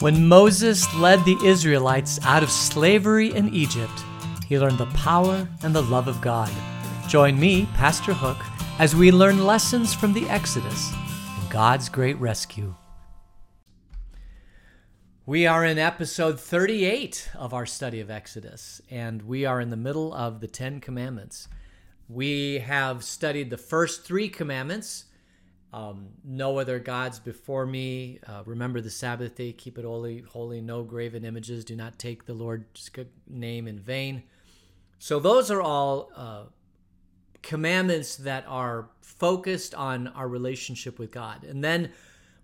When Moses led the Israelites out of slavery in Egypt, he learned the power and the love of God. Join me, Pastor Hook, as we learn lessons from the Exodus and God's great rescue. We are in episode 38 of our study of Exodus, and we are in the middle of the Ten Commandments. We have studied the first three commandments um, no other gods before me. Uh, remember the Sabbath day, keep it holy, holy, no graven images, do not take the Lord's name in vain. So, those are all uh, commandments that are focused on our relationship with God. And then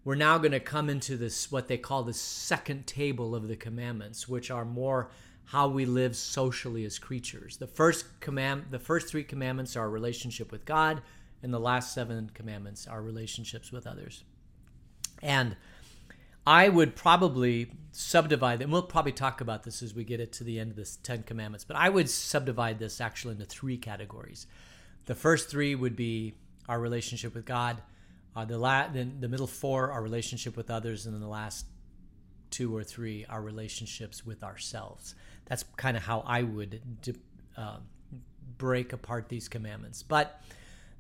we're now going to come into this, what they call the second table of the commandments, which are more how we live socially as creatures. The first command, the first three commandments are our relationship with God, and the last seven commandments our relationships with others. And I would probably subdivide, and we'll probably talk about this as we get it to the end of this Ten Commandments, but I would subdivide this actually into three categories. The first three would be our relationship with God, uh, the, la- the, the middle four, our relationship with others, and then the last two or three, our relationships with ourselves. That's kind of how I would uh, break apart these commandments. But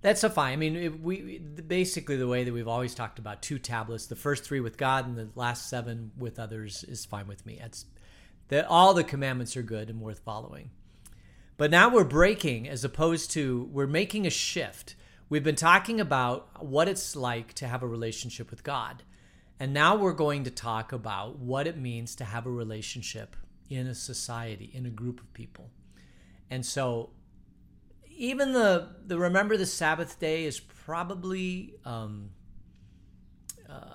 that's a fine. I mean, we basically the way that we've always talked about two tablets, the first three with God and the last seven with others is fine with me. It's that all the commandments are good and worth following. But now we're breaking as opposed to we're making a shift. We've been talking about what it's like to have a relationship with God. And now we're going to talk about what it means to have a relationship in a society, in a group of people. And so even the the remember the Sabbath day is probably um, uh,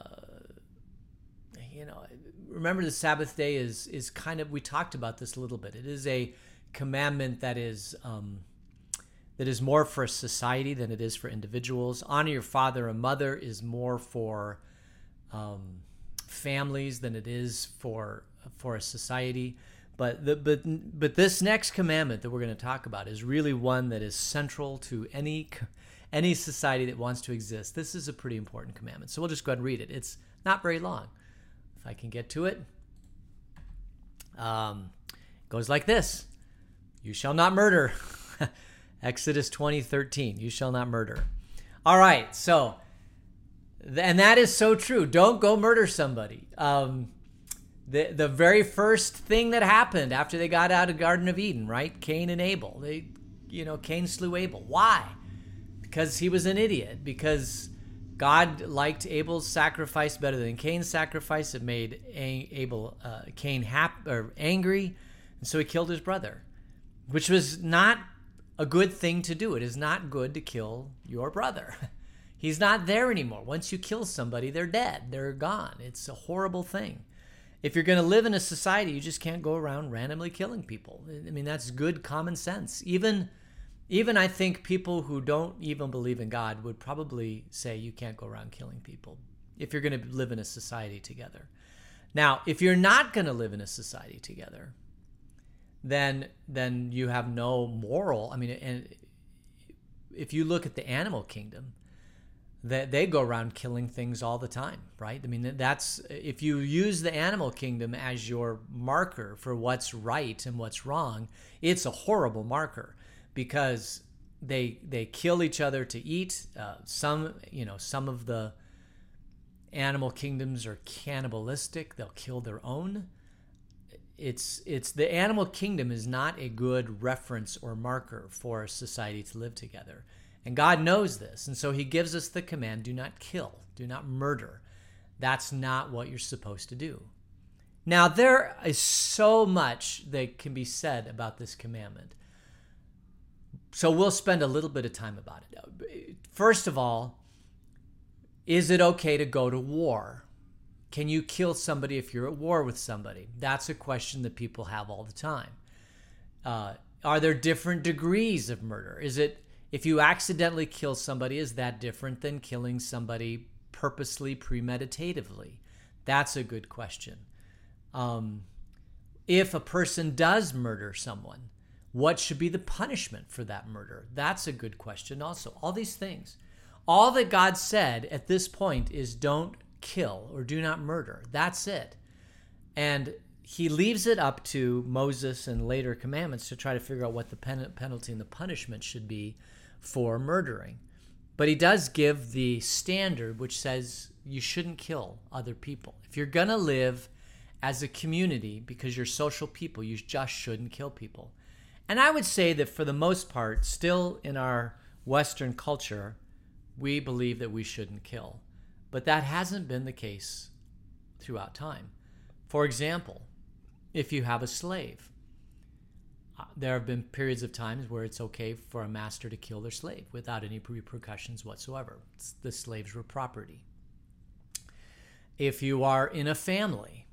you know remember the Sabbath day is is kind of we talked about this a little bit. It is a commandment that is um, that is more for society than it is for individuals. Honor your father and mother is more for um, families than it is for for a society. But the, but but this next commandment that we're going to talk about is really one that is central to any any society that wants to exist. This is a pretty important commandment. So we'll just go ahead and read it. It's not very long. If I can get to it. Um, goes like this. You shall not murder. Exodus 20, 13. You shall not murder. All right, so and that is so true. Don't go murder somebody. Um, the the very first thing that happened after they got out of Garden of Eden, right? Cain and Abel. They, you know, Cain slew Abel. Why? Because he was an idiot. Because God liked Abel's sacrifice better than Cain's sacrifice. It made Abel, uh, Cain hap- or angry, and so he killed his brother, which was not a good thing to do. It is not good to kill your brother. He's not there anymore. Once you kill somebody, they're dead. They're gone. It's a horrible thing if you're going to live in a society, you just can't go around randomly killing people. I mean, that's good common sense. Even even I think people who don't even believe in God would probably say you can't go around killing people if you're going to live in a society together. Now, if you're not going to live in a society together, then then you have no moral. I mean, and if you look at the animal kingdom, that they go around killing things all the time, right? I mean, that's if you use the animal kingdom as your marker for what's right and what's wrong, it's a horrible marker because they they kill each other to eat. Uh, some you know some of the animal kingdoms are cannibalistic; they'll kill their own. It's it's the animal kingdom is not a good reference or marker for society to live together. And God knows this. And so he gives us the command do not kill, do not murder. That's not what you're supposed to do. Now, there is so much that can be said about this commandment. So we'll spend a little bit of time about it. First of all, is it okay to go to war? Can you kill somebody if you're at war with somebody? That's a question that people have all the time. Uh, are there different degrees of murder? Is it if you accidentally kill somebody, is that different than killing somebody purposely, premeditatively? That's a good question. Um, if a person does murder someone, what should be the punishment for that murder? That's a good question, also. All these things. All that God said at this point is don't kill or do not murder. That's it. And he leaves it up to Moses and later commandments to try to figure out what the pen- penalty and the punishment should be for murdering. But he does give the standard, which says you shouldn't kill other people. If you're going to live as a community, because you're social people, you just shouldn't kill people. And I would say that for the most part, still in our Western culture, we believe that we shouldn't kill. But that hasn't been the case throughout time. For example, if you have a slave. There have been periods of times where it's okay for a master to kill their slave without any repercussions whatsoever. The slaves were property. If you are in a family,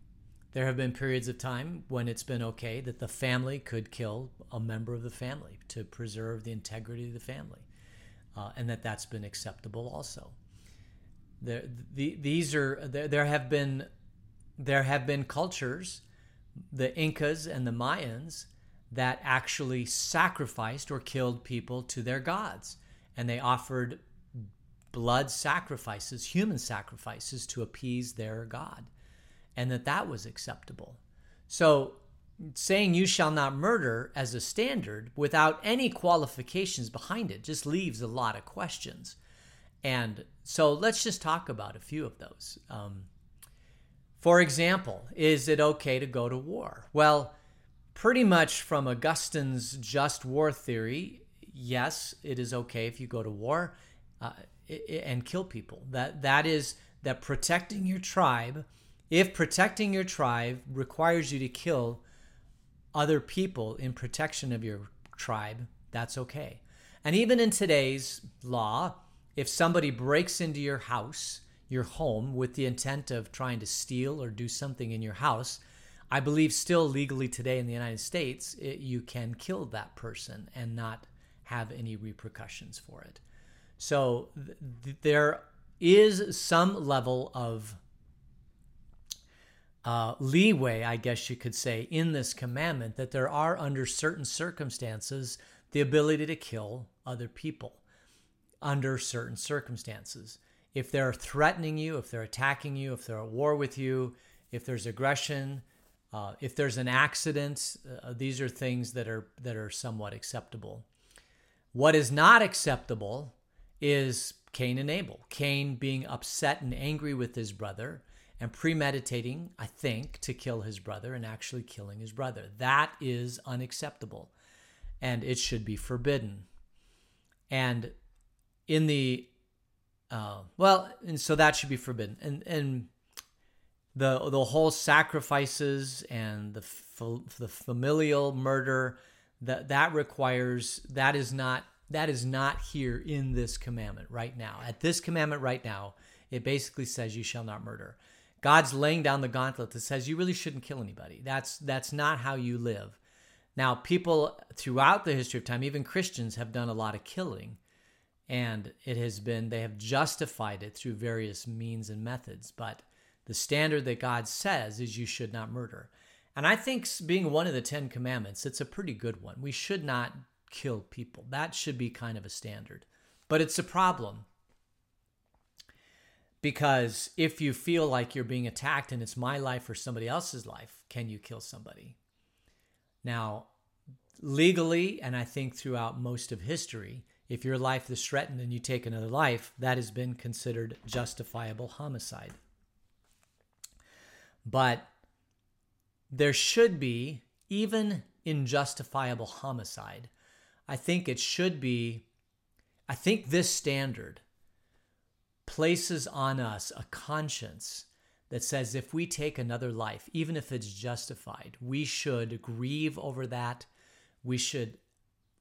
there have been periods of time when it's been okay that the family could kill a member of the family to preserve the integrity of the family, uh, and that that's been acceptable also. There, the, these are there, there have been there have been cultures the Incas and the Mayans that actually sacrificed or killed people to their gods. And they offered blood sacrifices, human sacrifices to appease their god. And that that was acceptable. So saying you shall not murder as a standard without any qualifications behind it just leaves a lot of questions. And so let's just talk about a few of those. Um, for example, is it okay to go to war? Well, pretty much from Augustine's just war theory, yes, it is okay if you go to war uh, and kill people. That that is that protecting your tribe, if protecting your tribe requires you to kill other people in protection of your tribe, that's okay. And even in today's law, if somebody breaks into your house your home with the intent of trying to steal or do something in your house, I believe still legally today in the United States, it, you can kill that person and not have any repercussions for it. So th- there is some level of uh, leeway, I guess you could say, in this commandment that there are, under certain circumstances, the ability to kill other people under certain circumstances if they're threatening you, if they're attacking you, if they're at war with you, if there's aggression, uh, if there's an accident, uh, these are things that are that are somewhat acceptable. What is not acceptable is Cain and Abel. Cain being upset and angry with his brother and premeditating, I think, to kill his brother and actually killing his brother. That is unacceptable and it should be forbidden. And in the uh, well, and so that should be forbidden. And and the the whole sacrifices and the the familial murder that that requires that is not that is not here in this commandment right now. At this commandment right now, it basically says you shall not murder. God's laying down the gauntlet that says you really shouldn't kill anybody. That's that's not how you live. Now, people throughout the history of time, even Christians, have done a lot of killing and it has been they have justified it through various means and methods but the standard that god says is you should not murder. And i think being one of the 10 commandments it's a pretty good one. We should not kill people. That should be kind of a standard. But it's a problem because if you feel like you're being attacked and it's my life or somebody else's life can you kill somebody? Now legally and i think throughout most of history if your life is threatened and you take another life, that has been considered justifiable homicide. But there should be, even in justifiable homicide, I think it should be, I think this standard places on us a conscience that says if we take another life, even if it's justified, we should grieve over that. We should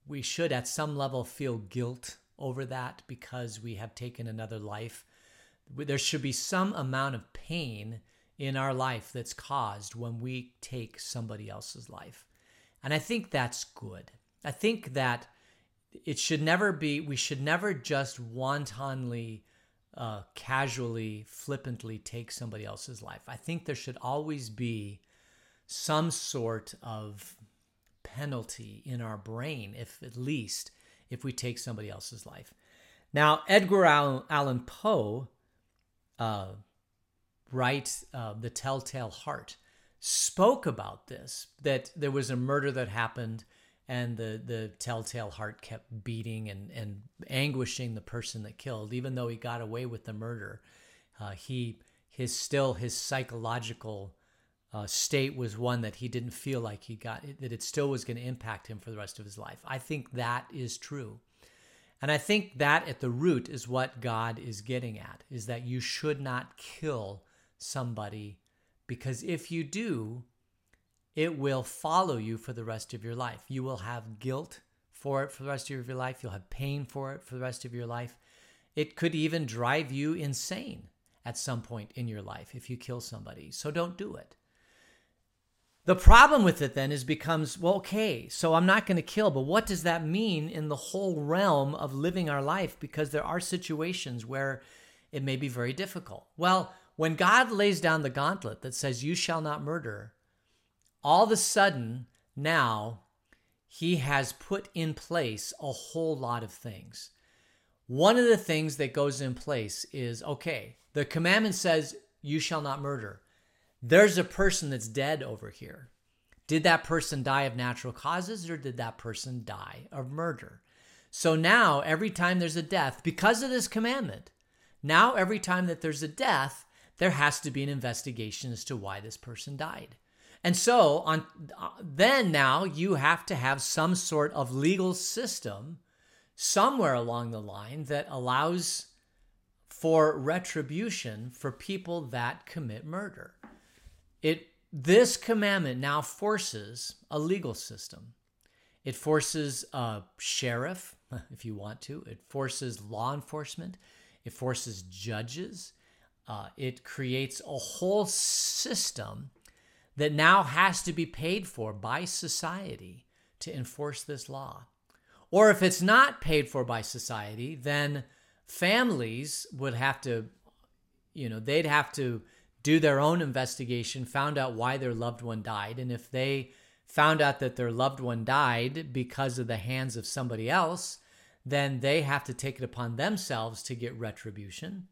we should at some level feel guilt over that because we have taken another life. There should be some amount of pain in our life that's caused when we take somebody else's life. And I think that's good. I think that it should never be, we should never just wantonly, uh, casually, flippantly take somebody else's life. I think there should always be some sort of penalty in our brain, if at least if we take somebody else's life. Now, Edgar Allan Poe uh, writes uh, The Telltale Heart. spoke about this that there was a murder that happened and the the telltale heart kept beating and and anguishing the person that killed even though he got away with the murder uh, he his still his psychological uh, state was one that he didn't feel like he got that it still was going to impact him for the rest of his life i think that is true and i think that at the root is what god is getting at is that you should not kill somebody because if you do it will follow you for the rest of your life. You will have guilt for it for the rest of your life. You'll have pain for it for the rest of your life. It could even drive you insane at some point in your life if you kill somebody. So don't do it. The problem with it then is becomes, well, okay, so I'm not going to kill, but what does that mean in the whole realm of living our life? Because there are situations where it may be very difficult. Well, when God lays down the gauntlet that says, You shall not murder, all of a sudden now he has put in place a whole lot of things. One of the things that goes in place is okay, the commandment says, You shall not murder. There's a person that's dead over here. Did that person die of natural causes or did that person die of murder? So now, every time there's a death, because of this commandment, now every time that there's a death, there has to be an investigation as to why this person died. And so on uh, then now you have to have some sort of legal system somewhere along the line that allows for retribution for people that commit murder. It this commandment now forces a legal system. It forces a sheriff, if you want to. It forces law enforcement. It forces judges. Uh, it creates a whole system that now has to be paid for by society to enforce this law. Or if it's not paid for by society, then families would have to, you know, they'd have to do their own investigation, found out why their loved one died. And if they found out that their loved one died because of the hands of somebody else, then they have to take it upon themselves to get retribution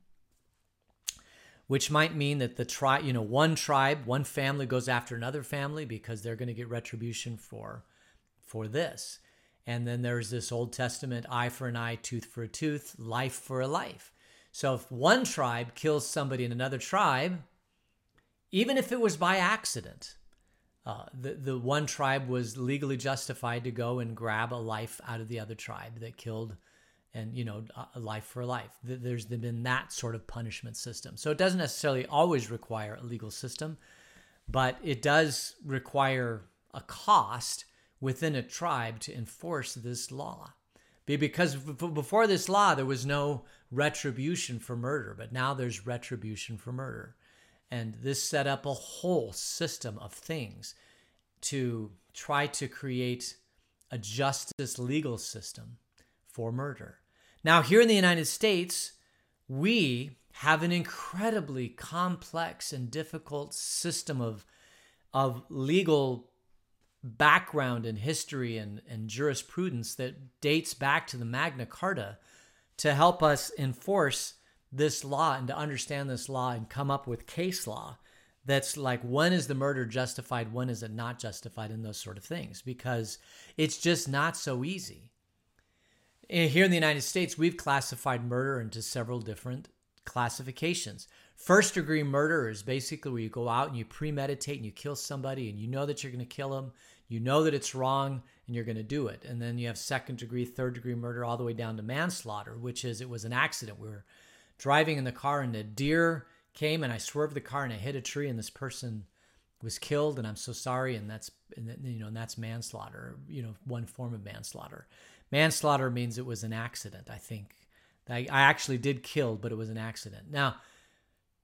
which might mean that the tribe, you know, one tribe, one family goes after another family because they're going to get retribution for for this. And then there's this Old Testament eye for an eye, tooth for a tooth, life for a life. So if one tribe kills somebody in another tribe, even if it was by accident, uh, the, the one tribe was legally justified to go and grab a life out of the other tribe that killed and you know a life for life. There's been that sort of punishment system. So it doesn't necessarily always require a legal system but it does require a cost within a tribe to enforce this law. Because before this law there was no retribution for murder but now there's retribution for murder. And this set up a whole system of things to try to create a justice legal system for murder now, here in the United States, we have an incredibly complex and difficult system of, of legal background and history and, and jurisprudence that dates back to the Magna Carta to help us enforce this law and to understand this law and come up with case law that's like when is the murder justified? When is it not justified? And those sort of things because it's just not so easy Eh, here in the United States, we've classified murder into several different classifications. First degree murder is basically where you go out and you premeditate and you kill somebody and you know that you're going to kill them. You know that it's wrong and you're going to do it. And then you have second degree, third degree murder, all the way down to manslaughter, which is it was an accident. We were driving in the car and a deer came and I swerved the car and I hit a tree and this person was killed and I'm so sorry and that's and, you know and that's manslaughter you know one form of manslaughter Manslaughter means it was an accident, I think. I, I actually did kill, but it was an accident. Now,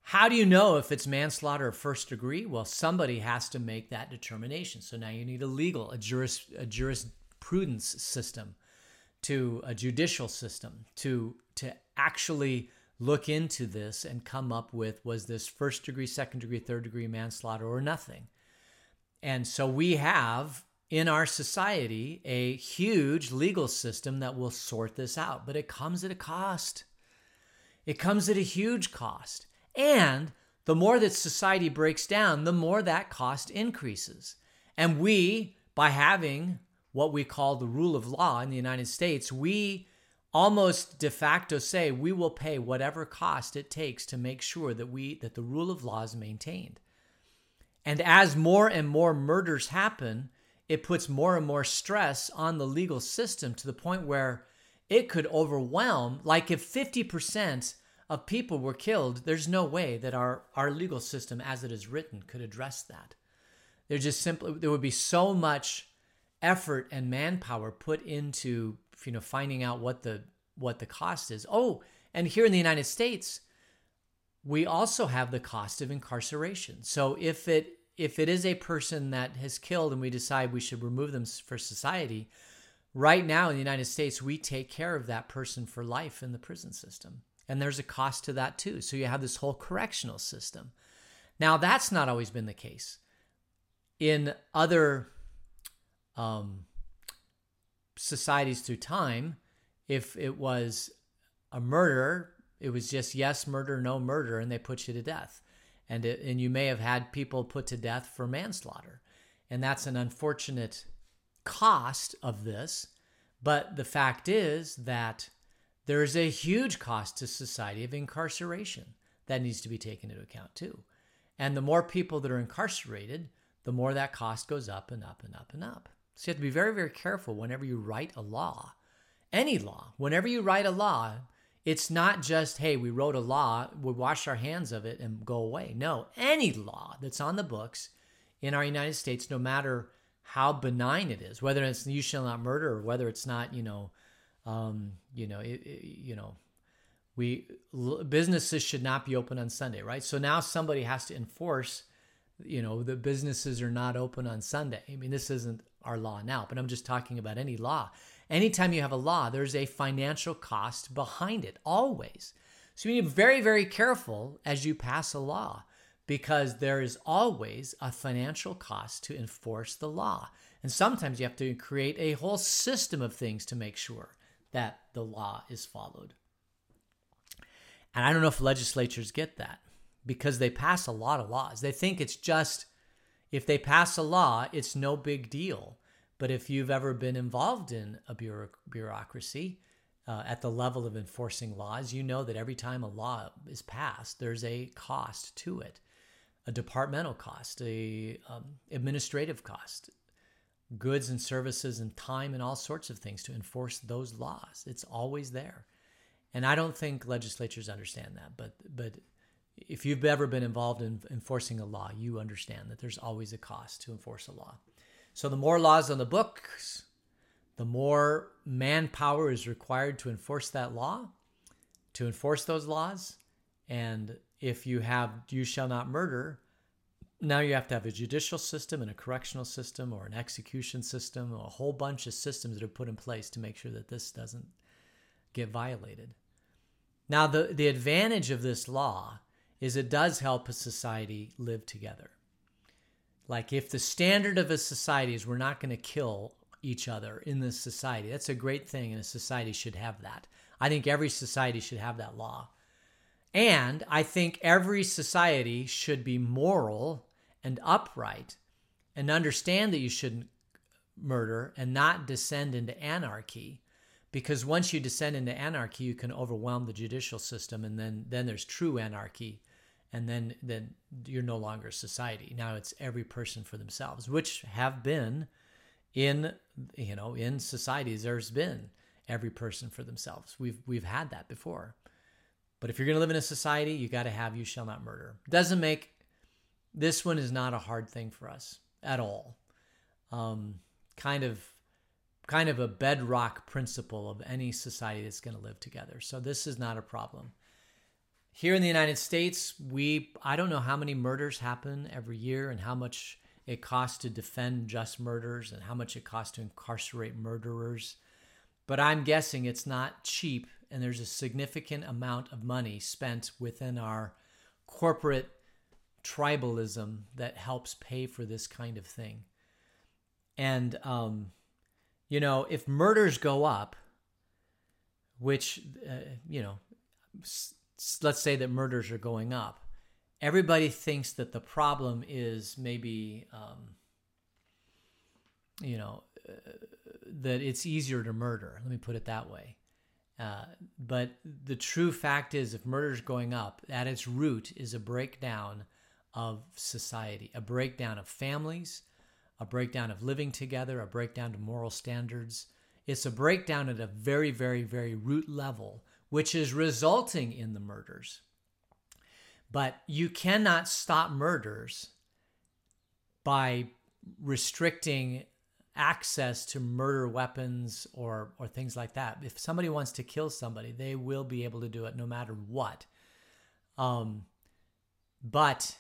how do you know if it's manslaughter or first degree? Well, somebody has to make that determination. So now you need a legal, a, juris, a jurisprudence system, to a judicial system to to actually look into this and come up with was this first degree, second degree, third degree manslaughter or nothing. And so we have in our society a huge legal system that will sort this out, but it comes at a cost. It comes at a huge cost. And the more that society breaks down, the more that cost increases. And we, by having what we call the rule of law in the United States, we almost de facto say we will pay whatever cost it takes to make sure that we that the rule of law is maintained. And as more and more murders happen, it puts more and more stress on the legal system to the point where it could overwhelm like if 50% of people were killed, there's no way that our, our legal system as it is written could address that. There just simply there would be so much effort and manpower put into you know finding out what the what the cost is. Oh, and here in the United States, we also have the cost of incarceration. So if it if it is a person that has killed and we decide we should remove them for society, right now in the United States, we take care of that person for life in the prison system. And there's a cost to that too. So you have this whole correctional system. Now, that's not always been the case. In other um, societies through time, if it was a murder, it was just yes, murder, no murder, and they put you to death. And, it, and you may have had people put to death for manslaughter. And that's an unfortunate cost of this. But the fact is that there is a huge cost to society of incarceration that needs to be taken into account too. And the more people that are incarcerated, the more that cost goes up and up and up and up. So you have to be very, very careful whenever you write a law, any law. Whenever you write a law, it's not just, hey, we wrote a law, we wash our hands of it and go away. No, any law that's on the books in our United States, no matter how benign it is, whether it's you shall not murder or whether it's not, you know, um, you know, it, it, you know, we businesses should not be open on Sunday, right? So now somebody has to enforce, you know, the businesses are not open on Sunday. I mean, this isn't our law now, but I'm just talking about any law. Anytime you have a law, there's a financial cost behind it, always. So you need to be very, very careful as you pass a law because there is always a financial cost to enforce the law. And sometimes you have to create a whole system of things to make sure that the law is followed. And I don't know if legislatures get that because they pass a lot of laws. They think it's just if they pass a law, it's no big deal. But if you've ever been involved in a bureaucracy uh, at the level of enforcing laws, you know that every time a law is passed, there's a cost to it a departmental cost, a um, administrative cost, goods and services and time and all sorts of things to enforce those laws. It's always there. And I don't think legislatures understand that, but but if you've ever been involved in enforcing a law, you understand that there's always a cost to enforce a law. So the more laws on the books, the more manpower is required to enforce that law, to enforce those laws. And if you have you shall not murder, now you have to have a judicial system and a correctional system or an execution system, a whole bunch of systems that are put in place to make sure that this doesn't get violated. Now, the, the advantage of this law is it does help a society live together. Like if the standard of a society is we're not going to kill each other in this society, that's a great thing, and a society should have that. I think every society should have that law. And I think every society should be moral and upright and understand that you shouldn't murder and not descend into anarchy because once you descend into anarchy you can overwhelm the judicial system and then then there's true anarchy and then then you're no longer society. Now it's every person for themselves which have been in you know in societies there's been every person for themselves. We've we've had that before. But if you're going to live in a society you got to have you shall not murder. Doesn't make this one is not a hard thing for us at all. Um, kind of kind of a bedrock principle of any society that's going to live together. So this is not a problem here in the United States, we I don't know how many murders happen every year and how much it costs to defend just murders and how much it costs to incarcerate murderers. But I'm guessing it's not cheap and there's a significant amount of money spent within our corporate tribalism that helps pay for this kind of thing. And um, you know, if murders go up, which uh, you know let's say that murders are going up everybody thinks that the problem is maybe, um, you know, uh, that it's easier to murder. Let me put it that way. Uh, but the true fact is, if murder is going up, at its root is a breakdown of society, a breakdown of families, a breakdown of living together, a breakdown of moral standards. It's a breakdown at a very, very, very root level, which is resulting in the murders. But you cannot stop murders by restricting access to murder weapons or or things like that. If somebody wants to kill somebody, they will be able to do it no matter what. Um, but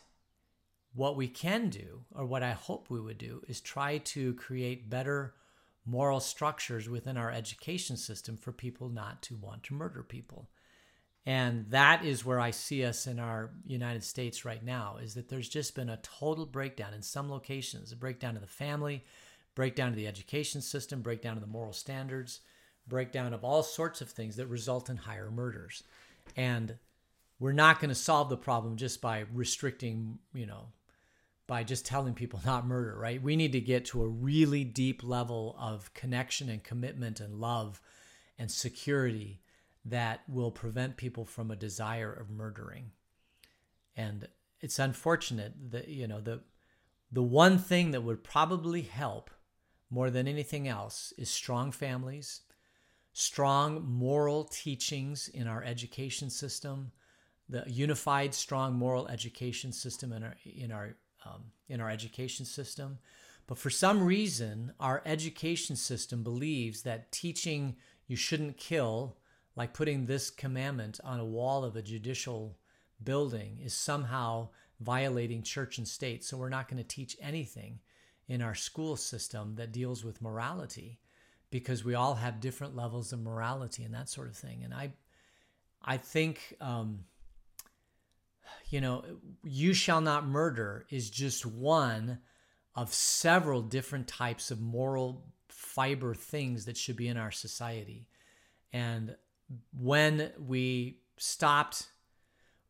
what we can do, or what I hope we would do, is try to create better moral structures within our education system for people not to want to murder people. And that is where I see us in our United States right now is that there's just been a total breakdown in some locations, a breakdown of the family, breakdown of the education system, breakdown of the moral standards, breakdown of all sorts of things that result in higher murders. And we're not going to solve the problem just by restricting, you know, by just telling people not murder, right? We need to get to a really deep level of connection and commitment and love and security that will prevent people from a desire of murdering. And it's unfortunate that you know the the one thing that would probably help more than anything else is strong families, strong moral teachings in our education system, the unified strong moral education system in our in our um, in our education system. But for some reason, our education system believes that teaching you shouldn't kill, like putting this commandment on a wall of a judicial building, is somehow violating church and state. So we're not going to teach anything in our school system that deals with morality because we all have different levels of morality and that sort of thing. And I, I think um, you know, you shall not murder is just one of several different types of moral fiber things that should be in our society. And when we stopped,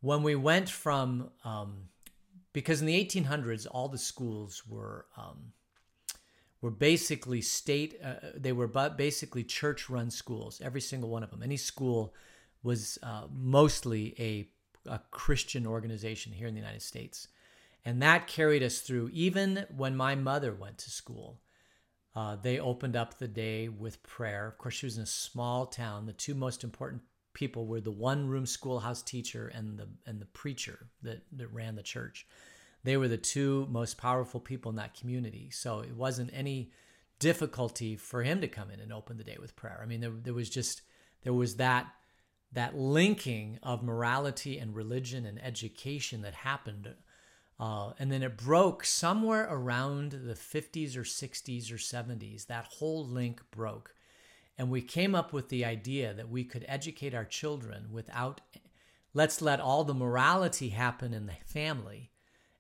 when we went from, um, because in the 1800s, all the schools were um, were basically state, uh, they were but basically church run schools, every single one of them. Any school was uh, mostly a a Christian organization here in the United States. And that carried us through even when my mother went to school. Uh, they opened up the day with prayer. Of course, she was in a small town. The two most important people were the one room schoolhouse teacher and the and the preacher that, that ran the church. They were the two most powerful people in that community. So it wasn't any difficulty for him to come in and open the day with prayer. I mean, there, there was just there was that that linking of morality and religion and education that happened. Uh, and then it broke somewhere around the 50s or 60s or 70s. That whole link broke. And we came up with the idea that we could educate our children without, let's let all the morality happen in the family,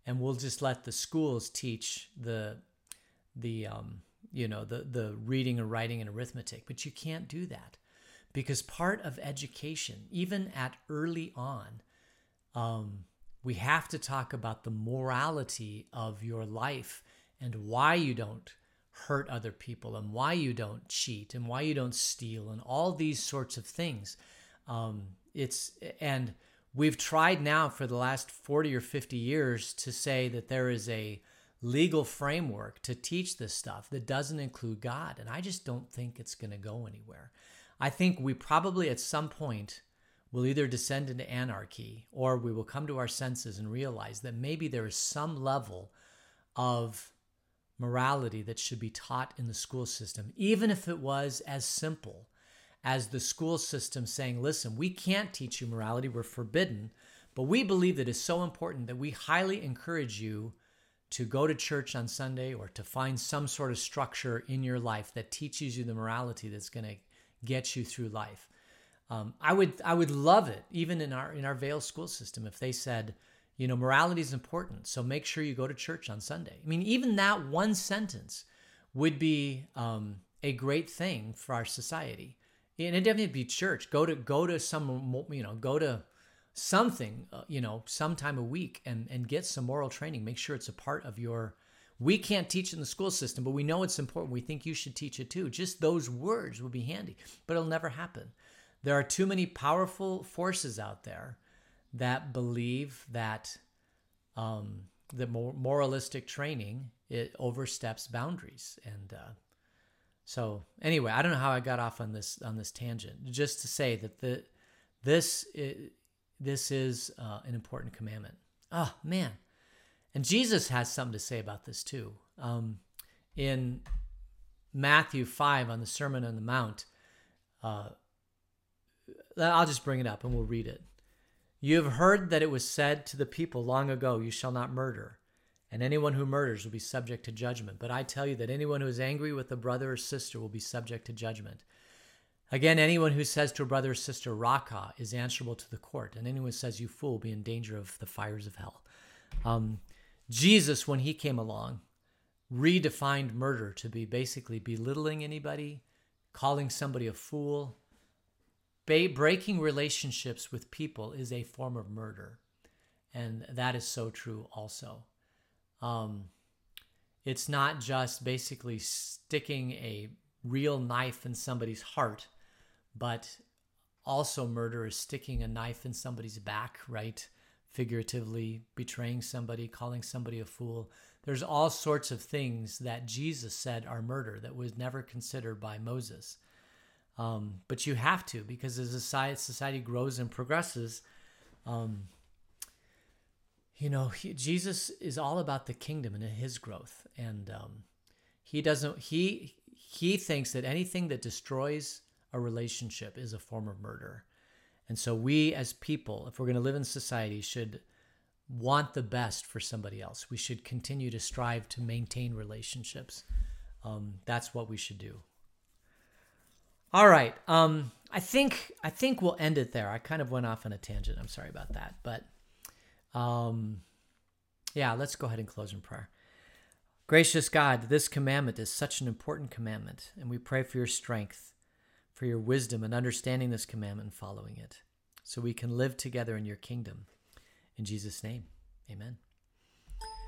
and we'll just let the schools teach the, the, um, you know, the the reading and writing and arithmetic. But you can't do that because part of education, even at early on, um, we have to talk about the morality of your life and why you don't hurt other people and why you don't cheat and why you don't steal and all these sorts of things. Um, it's and we've tried now for the last 40 or 50 years to say that there is a legal framework to teach this stuff that doesn't include God. And I just don't think it's going to go anywhere. I think we probably at some point will either descend into anarchy or we will come to our senses and realize that maybe there is some level of morality that should be taught in the school system, even if it was as simple as the school system saying, listen, we can't teach you morality, we're forbidden, but we believe that it's so important that we highly encourage you to go to church on Sunday or to find some sort of structure in your life that teaches you the morality that's going to get you through life. Um, I would I would love it even in our in our Vail school system if they said, you know, morality is important, so make sure you go to church on Sunday. I mean, even that one sentence would be um, a great thing for our society. And it definitely be church. Go to go to some you know go to something, uh, you know, sometime a week and, and get some moral training. Make sure it's a part of your. We can't teach in the school system, but we know it's important. We think you should teach it too. Just those words will be handy, but it'll never happen. There are too many powerful forces out there that believe that um, the moralistic training it oversteps boundaries and uh, so anyway i don't know how i got off on this on this tangent just to say that the this is, this is uh, an important commandment oh man and jesus has something to say about this too um, in matthew 5 on the sermon on the mount uh, i'll just bring it up and we'll read it you have heard that it was said to the people long ago, You shall not murder, and anyone who murders will be subject to judgment. But I tell you that anyone who is angry with a brother or sister will be subject to judgment. Again, anyone who says to a brother or sister, Raca, is answerable to the court, and anyone who says, You fool, will be in danger of the fires of hell. Um, Jesus, when he came along, redefined murder to be basically belittling anybody, calling somebody a fool, breaking relationships with people is a form of murder. And that is so true also. Um, it's not just basically sticking a real knife in somebody's heart, but also murder is sticking a knife in somebody's back, right? Figuratively betraying somebody, calling somebody a fool. There's all sorts of things that Jesus said are murder that was never considered by Moses. Um, but you have to because as society, society grows and progresses, um, you know, he, Jesus is all about the kingdom and his growth. And um, he doesn't, he, he thinks that anything that destroys a relationship is a form of murder. And so we as people, if we're going to live in society, should want the best for somebody else. We should continue to strive to maintain relationships. Um, that's what we should do. All right. Um, I think I think we'll end it there. I kind of went off on a tangent. I'm sorry about that, but um, yeah, let's go ahead and close in prayer. Gracious God, this commandment is such an important commandment, and we pray for your strength, for your wisdom and understanding this commandment and following it, so we can live together in your kingdom. In Jesus' name, amen.